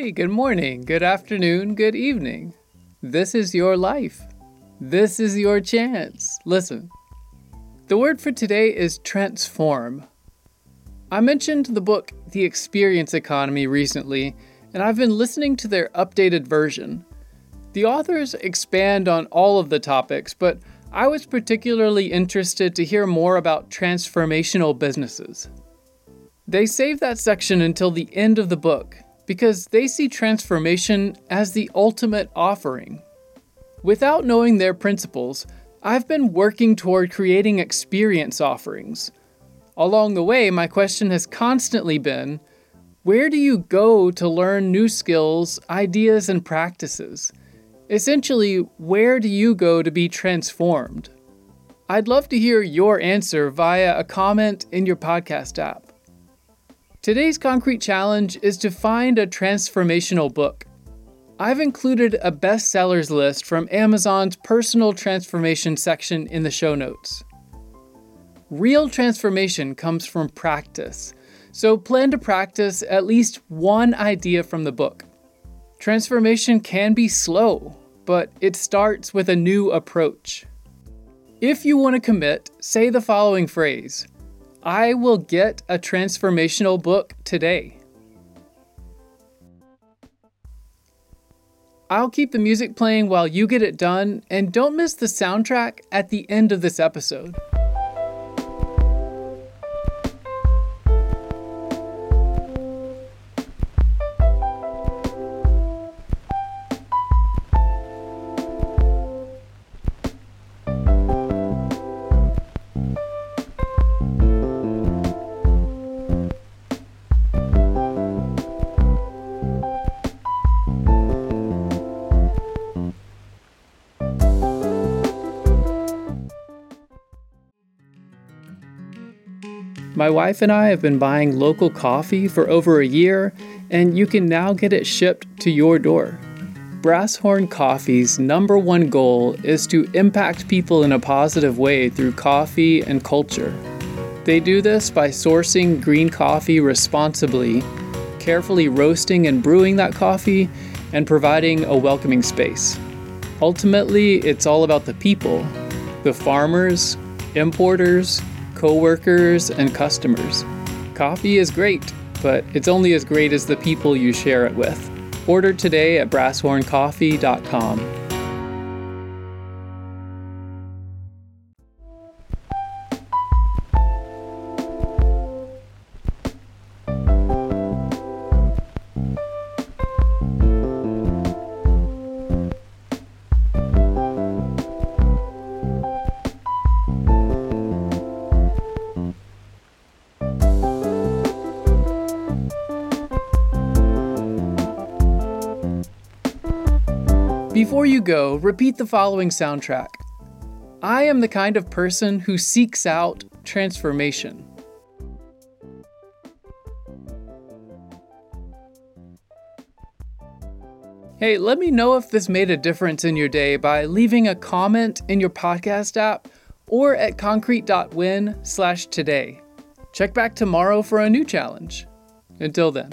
day, good morning, good afternoon, good evening. This is your life. This is your chance. Listen. The word for today is transform. I mentioned the book The Experience Economy recently, and I've been listening to their updated version. The authors expand on all of the topics, but I was particularly interested to hear more about transformational businesses. They save that section until the end of the book because they see transformation as the ultimate offering. Without knowing their principles, I've been working toward creating experience offerings. Along the way, my question has constantly been where do you go to learn new skills, ideas, and practices? Essentially, where do you go to be transformed? I'd love to hear your answer via a comment in your podcast app. Today's concrete challenge is to find a transformational book. I've included a bestsellers list from Amazon's personal transformation section in the show notes. Real transformation comes from practice, so plan to practice at least one idea from the book. Transformation can be slow, but it starts with a new approach. If you want to commit, say the following phrase I will get a transformational book today. I'll keep the music playing while you get it done, and don't miss the soundtrack at the end of this episode. My wife and I have been buying local coffee for over a year, and you can now get it shipped to your door. Brasshorn Coffee's number one goal is to impact people in a positive way through coffee and culture. They do this by sourcing green coffee responsibly, carefully roasting and brewing that coffee, and providing a welcoming space. Ultimately, it's all about the people the farmers, importers, coworkers, and customers. Coffee is great, but it's only as great as the people you share it with. Order today at brasshorncoffee.com. Before you go, repeat the following soundtrack. I am the kind of person who seeks out transformation. Hey, let me know if this made a difference in your day by leaving a comment in your podcast app or at concrete.win slash today. Check back tomorrow for a new challenge. Until then.